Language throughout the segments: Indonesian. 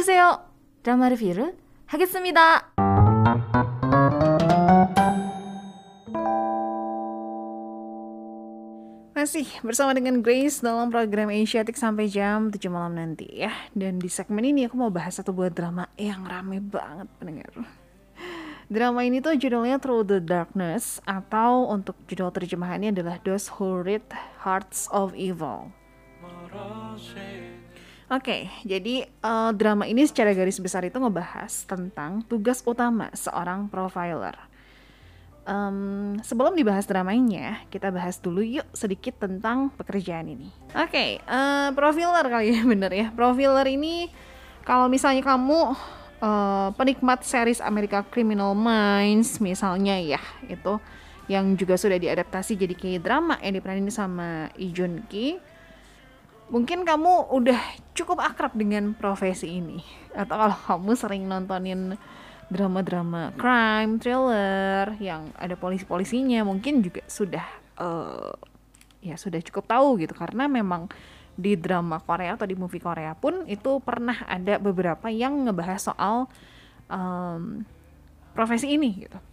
오세요. 드라마 리뷰를 하겠습니다. Masih bersama dengan Grace dalam program Asiatic sampai jam 7 malam nanti ya. Dan di segmen ini aku mau bahas satu buah drama yang rame banget pendengar. Drama ini tuh judulnya Through the Darkness atau untuk judul terjemahannya adalah Those Who Read Hearts of Evil. Oke, okay, jadi uh, drama ini secara garis besar itu ngebahas tentang tugas utama seorang profiler um, sebelum dibahas dramanya, kita bahas dulu yuk sedikit tentang pekerjaan ini. Oke, okay, uh, eh, profiler kali ya bener ya. Profiler ini kalau misalnya kamu uh, penikmat series Amerika Criminal Minds misalnya ya, itu yang juga sudah diadaptasi jadi kayak drama yang diperanin sama Lee Jun Ki. Mungkin kamu udah cukup akrab dengan profesi ini atau kalau kamu sering nontonin drama-drama crime, thriller yang ada polisi-polisinya mungkin juga sudah uh, ya sudah cukup tahu gitu karena memang di drama Korea atau di movie Korea pun itu pernah ada beberapa yang ngebahas soal um, profesi ini gitu.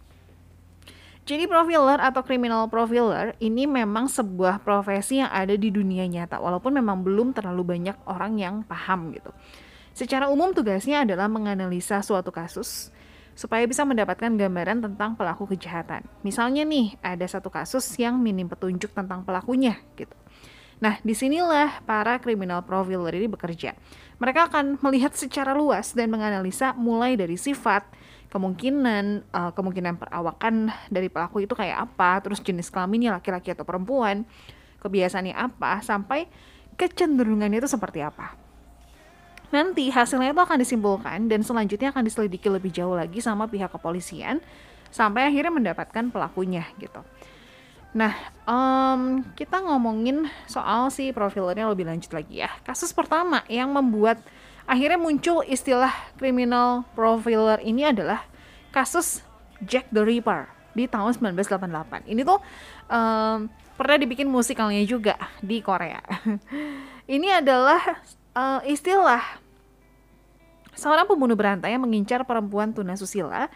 Jadi profiler atau criminal profiler ini memang sebuah profesi yang ada di dunia nyata walaupun memang belum terlalu banyak orang yang paham gitu. Secara umum tugasnya adalah menganalisa suatu kasus, supaya bisa mendapatkan gambaran tentang pelaku kejahatan. Misalnya nih, ada satu kasus yang minim petunjuk tentang pelakunya gitu. Nah, di sinilah para criminal profiler ini bekerja. Mereka akan melihat secara luas dan menganalisa mulai dari sifat, kemungkinan, uh, kemungkinan perawakan dari pelaku itu kayak apa, terus jenis kelaminnya laki-laki atau perempuan, kebiasaannya apa, sampai kecenderungannya itu seperti apa. Nanti hasilnya itu akan disimpulkan dan selanjutnya akan diselidiki lebih jauh lagi sama pihak kepolisian sampai akhirnya mendapatkan pelakunya gitu. Nah, um, kita ngomongin soal si profilernya lebih lanjut lagi ya. Kasus pertama yang membuat akhirnya muncul istilah criminal profiler ini adalah kasus Jack the Ripper di tahun 1988. Ini tuh um, pernah dibikin musikalnya juga di Korea. ini adalah uh, istilah seorang pembunuh berantai yang mengincar perempuan tunasusila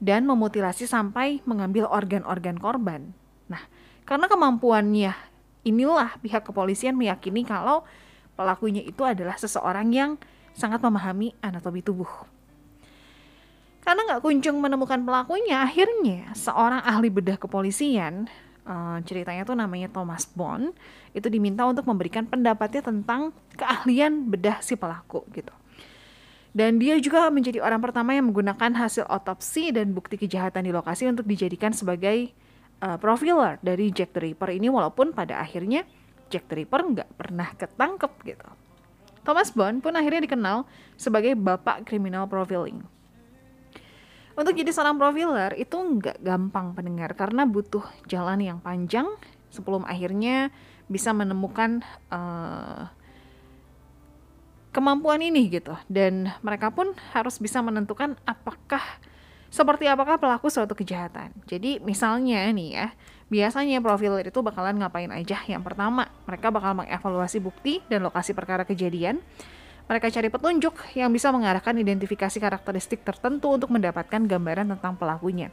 dan memutilasi sampai mengambil organ-organ korban. Nah, karena kemampuannya inilah pihak kepolisian meyakini kalau pelakunya itu adalah seseorang yang sangat memahami anatomi tubuh. Karena nggak kunjung menemukan pelakunya, akhirnya seorang ahli bedah kepolisian uh, ceritanya tuh namanya Thomas Bond itu diminta untuk memberikan pendapatnya tentang keahlian bedah si pelaku gitu. Dan dia juga menjadi orang pertama yang menggunakan hasil otopsi dan bukti kejahatan di lokasi untuk dijadikan sebagai uh, profiler dari Jack the Ripper ini walaupun pada akhirnya Jack the Ripper nggak pernah ketangkep gitu. Thomas Bond pun akhirnya dikenal sebagai bapak kriminal profiling. Untuk jadi seorang profiler itu nggak gampang pendengar karena butuh jalan yang panjang sebelum akhirnya bisa menemukan uh, kemampuan ini gitu dan mereka pun harus bisa menentukan apakah seperti apakah pelaku suatu kejahatan. Jadi misalnya nih ya, biasanya profiler itu bakalan ngapain aja? Yang pertama, mereka bakal mengevaluasi bukti dan lokasi perkara kejadian mereka cari petunjuk yang bisa mengarahkan identifikasi karakteristik tertentu untuk mendapatkan gambaran tentang pelakunya.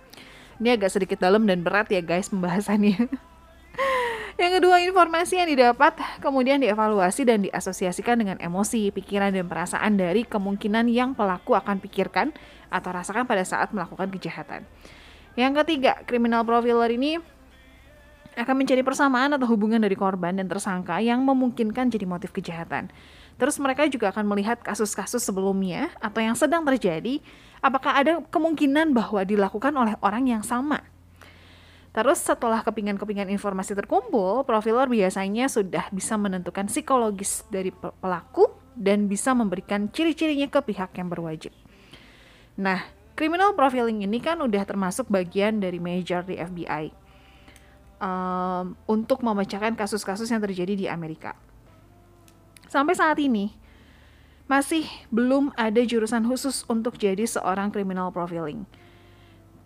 Ini agak sedikit dalam dan berat ya guys pembahasannya. yang kedua, informasi yang didapat kemudian dievaluasi dan diasosiasikan dengan emosi, pikiran, dan perasaan dari kemungkinan yang pelaku akan pikirkan atau rasakan pada saat melakukan kejahatan. Yang ketiga, criminal profiler ini akan mencari persamaan atau hubungan dari korban dan tersangka yang memungkinkan jadi motif kejahatan. Terus mereka juga akan melihat kasus-kasus sebelumnya atau yang sedang terjadi, apakah ada kemungkinan bahwa dilakukan oleh orang yang sama. Terus setelah kepingan-kepingan informasi terkumpul, profiler biasanya sudah bisa menentukan psikologis dari pelaku dan bisa memberikan ciri-cirinya ke pihak yang berwajib. Nah, criminal profiling ini kan udah termasuk bagian dari major di FBI um, untuk memecahkan kasus-kasus yang terjadi di Amerika. Sampai saat ini, masih belum ada jurusan khusus untuk jadi seorang criminal profiling.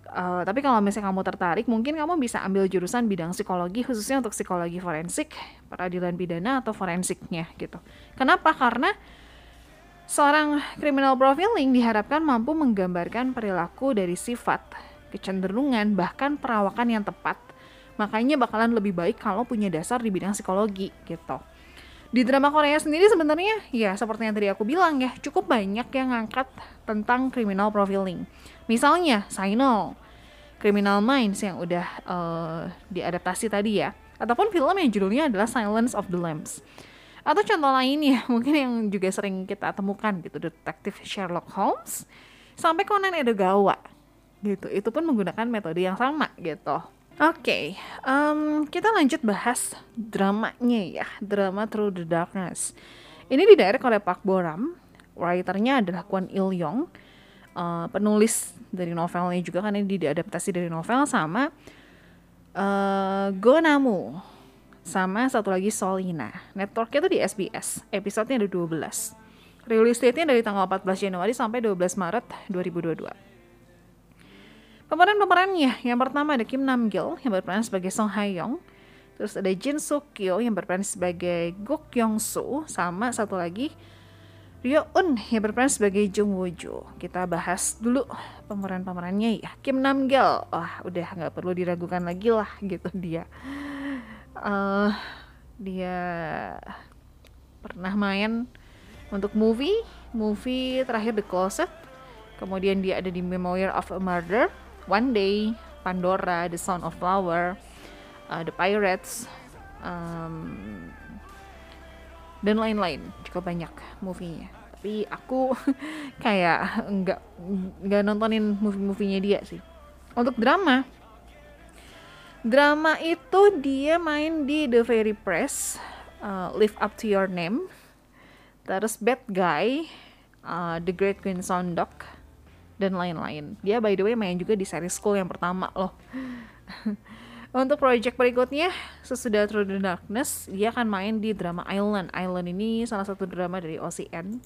Uh, tapi kalau misalnya kamu tertarik, mungkin kamu bisa ambil jurusan bidang psikologi khususnya untuk psikologi forensik, peradilan pidana atau forensiknya gitu. Kenapa? Karena Seorang criminal profiling diharapkan mampu menggambarkan perilaku dari sifat, kecenderungan, bahkan perawakan yang tepat. Makanya bakalan lebih baik kalau punya dasar di bidang psikologi gitu. Di drama Korea sendiri sebenarnya ya seperti yang tadi aku bilang ya, cukup banyak yang ngangkat tentang criminal profiling. Misalnya Signal, Criminal Minds yang udah uh, diadaptasi tadi ya, ataupun film yang judulnya adalah Silence of the Lambs. Atau contoh lainnya mungkin yang juga sering kita temukan gitu, detektif Sherlock Holmes sampai Conan Edogawa gitu. Itu pun menggunakan metode yang sama gitu. Oke, okay, um, kita lanjut bahas dramanya ya, drama Through the Darkness. Ini didirect oleh Park Boram, writernya adalah Kwon Il Yong, uh, penulis dari novelnya juga kan ini diadaptasi dari novel sama uh, Go Namu sama satu lagi Solina. Networknya tuh di SBS. Episodenya ada 12. Release date-nya dari tanggal 14 Januari sampai 12 Maret 2022. Pemeran-pemerannya, yang pertama ada Kim Nam Gil yang berperan sebagai Song Hae Young. Terus ada Jin Soo Kyo yang berperan sebagai Guk Yong Soo sama satu lagi Ryo Eun yang berperan sebagai Jung Woo Jo. Kita bahas dulu pemeran-pemerannya ya. Kim Nam Gil, wah udah nggak perlu diragukan lagi lah gitu dia uh, dia pernah main untuk movie movie terakhir The Closet kemudian dia ada di Memoir of a Murder One Day Pandora The Sound of Flower uh, The Pirates um, dan lain-lain cukup banyak movie-nya tapi aku kayak nggak nggak nontonin movie-movienya dia sih untuk drama drama itu dia main di The Very Press, uh, Live Up to Your Name, terus Bad Guy, uh, The Great Queen Sondok, dan lain-lain. Dia by the way main juga di series School yang pertama loh. Untuk project berikutnya, sesudah Through the Darkness, dia akan main di drama Island. Island ini salah satu drama dari OCN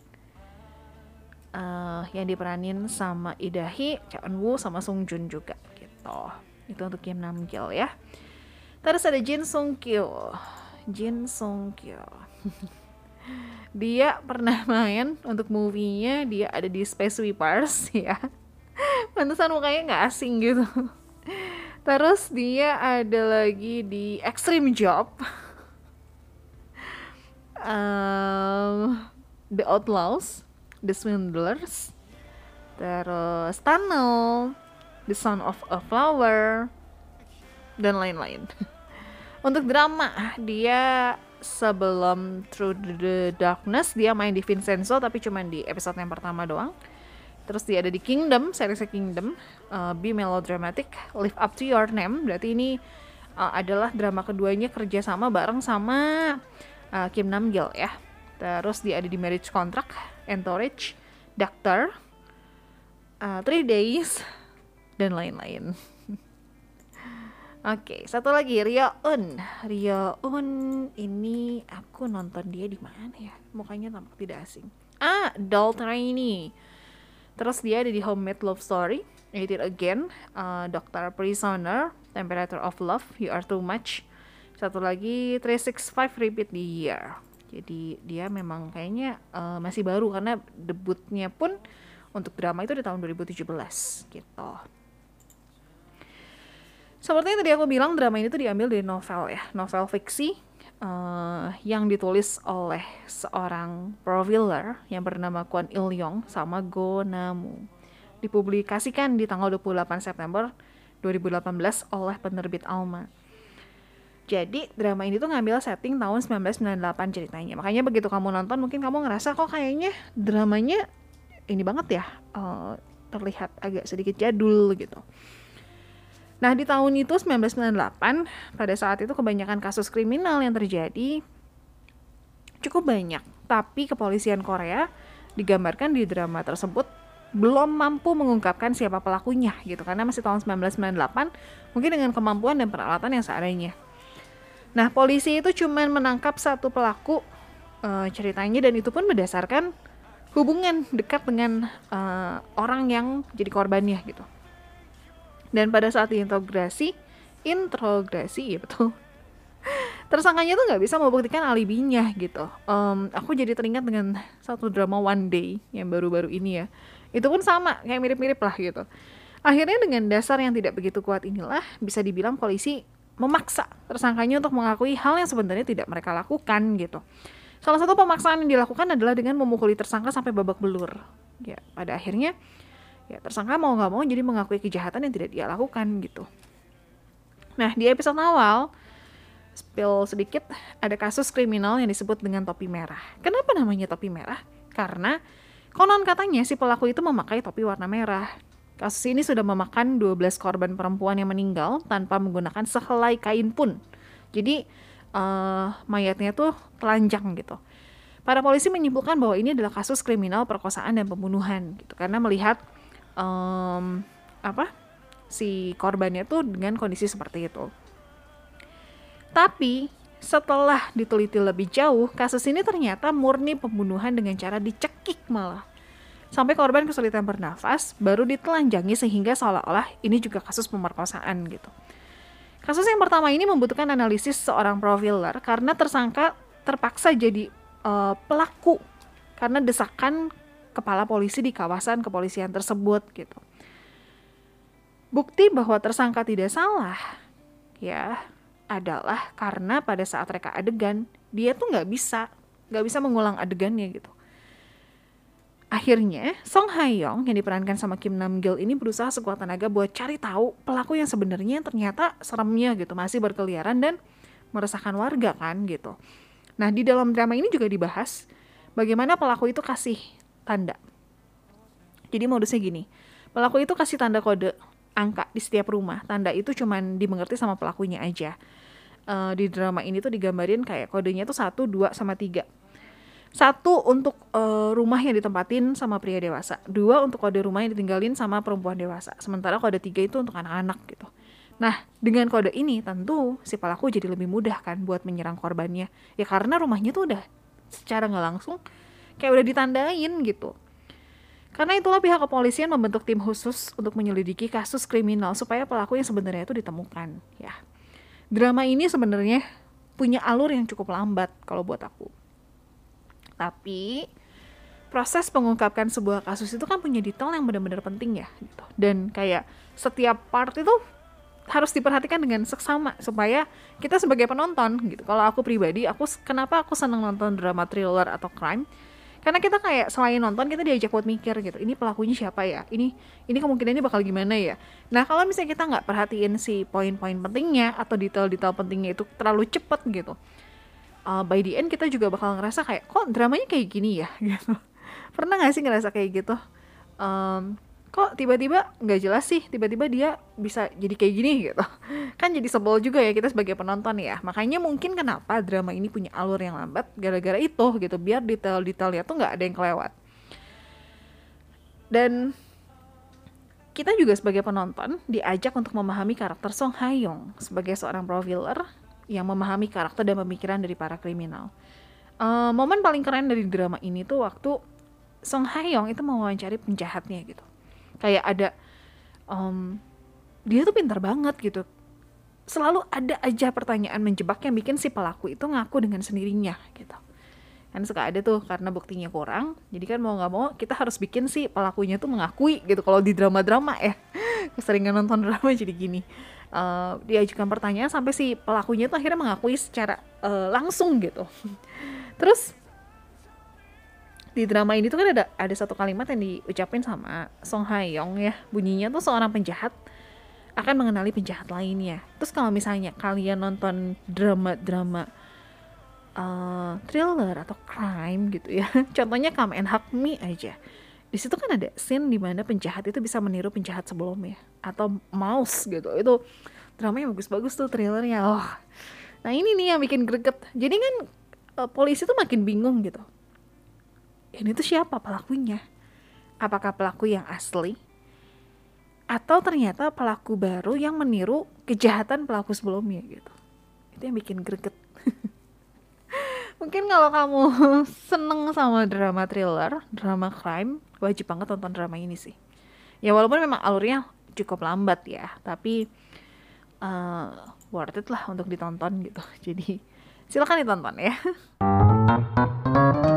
uh, yang diperanin sama Idahi, Cha Woo, sama Sung Jun juga gitu. Itu untuk Kim Namgil ya. Terus ada Jin Sung Kyo. Jin Sung Kyo. dia pernah main untuk movie-nya dia ada di Space Sweepers ya. Pantesan mukanya nggak asing gitu. Terus dia ada lagi di Extreme Job. um, The Outlaws, The Swindlers, terus Tunnel, The Sound of a Flower, dan lain-lain. Untuk drama, dia sebelum Through the Darkness dia main di Vincenzo tapi cuma di episode yang pertama doang. Terus dia ada di Kingdom, series Kingdom, uh, Be Melodramatic, Live Up to Your Name. Berarti ini uh, adalah drama keduanya kerja sama bareng sama uh, Kim Nam Gil ya. Terus dia ada di Marriage Contract, Entourage, Doctor, uh, Three Days, dan lain-lain. Oke, okay, satu lagi Rio Un. Rio Un ini aku nonton dia di mana ya? Mukanya tampak tidak asing. Ah, Doll Trainee. Terus dia ada di Homemade Love Story, It It Again, uh, Doctor Prisoner, Temperature of Love, You Are Too Much. Satu lagi 365 Repeat the Year. Jadi dia memang kayaknya uh, masih baru karena debutnya pun untuk drama itu di tahun 2017 gitu. Seperti yang tadi aku bilang, drama ini tuh diambil dari novel ya, novel fiksi uh, yang ditulis oleh seorang profiler yang bernama Kwon Il Yong sama Go Namu. Dipublikasikan di tanggal 28 September 2018 oleh penerbit Alma. Jadi drama ini tuh ngambil setting tahun 1998 ceritanya. Makanya begitu kamu nonton mungkin kamu ngerasa kok kayaknya dramanya ini banget ya, uh, terlihat agak sedikit jadul gitu. Nah, di tahun itu 1998, pada saat itu kebanyakan kasus kriminal yang terjadi cukup banyak. Tapi kepolisian Korea digambarkan di drama tersebut belum mampu mengungkapkan siapa pelakunya gitu karena masih tahun 1998 mungkin dengan kemampuan dan peralatan yang seadanya. Nah, polisi itu cuma menangkap satu pelaku uh, ceritanya dan itu pun berdasarkan hubungan dekat dengan uh, orang yang jadi korbannya gitu. Dan pada saat diintegrasi, intrograsi ya betul. tersangkanya tuh nggak bisa membuktikan alibinya gitu. Um, aku jadi teringat dengan satu drama One Day yang baru-baru ini ya. Itu pun sama, kayak mirip-mirip lah gitu. Akhirnya dengan dasar yang tidak begitu kuat inilah bisa dibilang polisi memaksa tersangkanya untuk mengakui hal yang sebenarnya tidak mereka lakukan gitu. Salah satu pemaksaan yang dilakukan adalah dengan memukuli tersangka sampai babak belur. Ya, pada akhirnya ya tersangka mau nggak mau jadi mengakui kejahatan yang tidak dia lakukan gitu. Nah, di episode awal spill sedikit, ada kasus kriminal yang disebut dengan topi merah. Kenapa namanya topi merah? Karena konon katanya si pelaku itu memakai topi warna merah. Kasus ini sudah memakan 12 korban perempuan yang meninggal tanpa menggunakan sehelai kain pun. Jadi uh, mayatnya tuh telanjang gitu. Para polisi menyimpulkan bahwa ini adalah kasus kriminal perkosaan dan pembunuhan gitu karena melihat um, apa si korbannya tuh dengan kondisi seperti itu. Tapi setelah diteliti lebih jauh, kasus ini ternyata murni pembunuhan dengan cara dicekik malah. Sampai korban kesulitan bernafas, baru ditelanjangi sehingga seolah-olah ini juga kasus pemerkosaan gitu. Kasus yang pertama ini membutuhkan analisis seorang profiler karena tersangka terpaksa jadi uh, pelaku karena desakan kepala polisi di kawasan kepolisian tersebut gitu. Bukti bahwa tersangka tidak salah ya adalah karena pada saat reka adegan dia tuh nggak bisa nggak bisa mengulang adegannya gitu. Akhirnya, Song Hae-yong yang diperankan sama Kim Nam Gil ini berusaha sekuat tenaga buat cari tahu pelaku yang sebenarnya ternyata seremnya gitu, masih berkeliaran dan meresahkan warga kan gitu. Nah, di dalam drama ini juga dibahas bagaimana pelaku itu kasih tanda. Jadi modusnya gini, pelaku itu kasih tanda kode angka di setiap rumah. Tanda itu cuman dimengerti sama pelakunya aja. Uh, di drama ini tuh digambarin kayak kodenya tuh satu dua sama tiga. Satu untuk uh, rumah yang ditempatin sama pria dewasa. Dua untuk kode rumah yang ditinggalin sama perempuan dewasa. Sementara kode tiga itu untuk anak-anak gitu. Nah dengan kode ini tentu si pelaku jadi lebih mudah kan buat menyerang korbannya. Ya karena rumahnya tuh udah secara nggak langsung kayak udah ditandain gitu karena itulah pihak kepolisian membentuk tim khusus untuk menyelidiki kasus kriminal supaya pelaku yang sebenarnya itu ditemukan ya drama ini sebenarnya punya alur yang cukup lambat kalau buat aku. Tapi proses pengungkapkan sebuah kasus itu kan punya detail yang benar-benar penting ya gitu. Dan kayak setiap part itu harus diperhatikan dengan seksama supaya kita sebagai penonton gitu. Kalau aku pribadi, aku kenapa aku senang nonton drama thriller atau crime? Karena kita kayak selain nonton kita diajak buat mikir gitu ini pelakunya siapa ya? Ini ini kemungkinannya bakal gimana ya? Nah kalau misalnya kita nggak perhatiin si poin-poin pentingnya atau detail-detail pentingnya itu terlalu cepet gitu uh, by the end kita juga bakal ngerasa kayak kok dramanya kayak gini ya? Gitu. Pernah nggak sih ngerasa kayak gitu? Um, kok tiba-tiba nggak jelas sih tiba-tiba dia bisa jadi kayak gini gitu. Kan jadi sebel juga ya kita sebagai penonton ya. Makanya mungkin kenapa drama ini punya alur yang lambat gara-gara itu gitu biar detail-detailnya tuh nggak ada yang kelewat. Dan kita juga sebagai penonton diajak untuk memahami karakter Song Hae-yong sebagai seorang profiler yang memahami karakter dan pemikiran dari para kriminal. Uh, momen paling keren dari drama ini tuh waktu Song Hae-yong itu mewawancari penjahatnya gitu kayak ada um, dia tuh pintar banget gitu. Selalu ada aja pertanyaan menjebak yang bikin si pelaku itu ngaku dengan sendirinya gitu. Kan suka ada tuh karena buktinya kurang jadi kan mau nggak mau kita harus bikin si pelakunya tuh mengakui gitu. Kalau di drama-drama ya keseringan nonton drama jadi gini. Uh, diajukan pertanyaan sampai si pelakunya tuh akhirnya mengakui secara uh, langsung gitu. Terus di drama ini tuh kan ada ada satu kalimat yang diucapin sama Song Hae Yong ya. Bunyinya tuh seorang penjahat akan mengenali penjahat lainnya. Terus kalau misalnya kalian nonton drama-drama uh, thriller atau crime gitu ya contohnya Come and Hug Me aja. Di situ kan ada scene di mana penjahat itu bisa meniru penjahat sebelumnya. Atau mouse gitu. Itu dramanya bagus-bagus tuh thrillernya. Oh. Nah ini nih yang bikin greget. Jadi kan uh, polisi tuh makin bingung gitu ini tuh siapa pelakunya? Apakah pelaku yang asli? Atau ternyata pelaku baru yang meniru kejahatan pelaku sebelumnya gitu. Itu yang bikin greget. Mungkin kalau kamu seneng sama drama thriller, drama crime, wajib banget tonton drama ini sih. Ya walaupun memang alurnya cukup lambat ya, tapi uh, worth it lah untuk ditonton gitu. Jadi Silakan ditonton ya.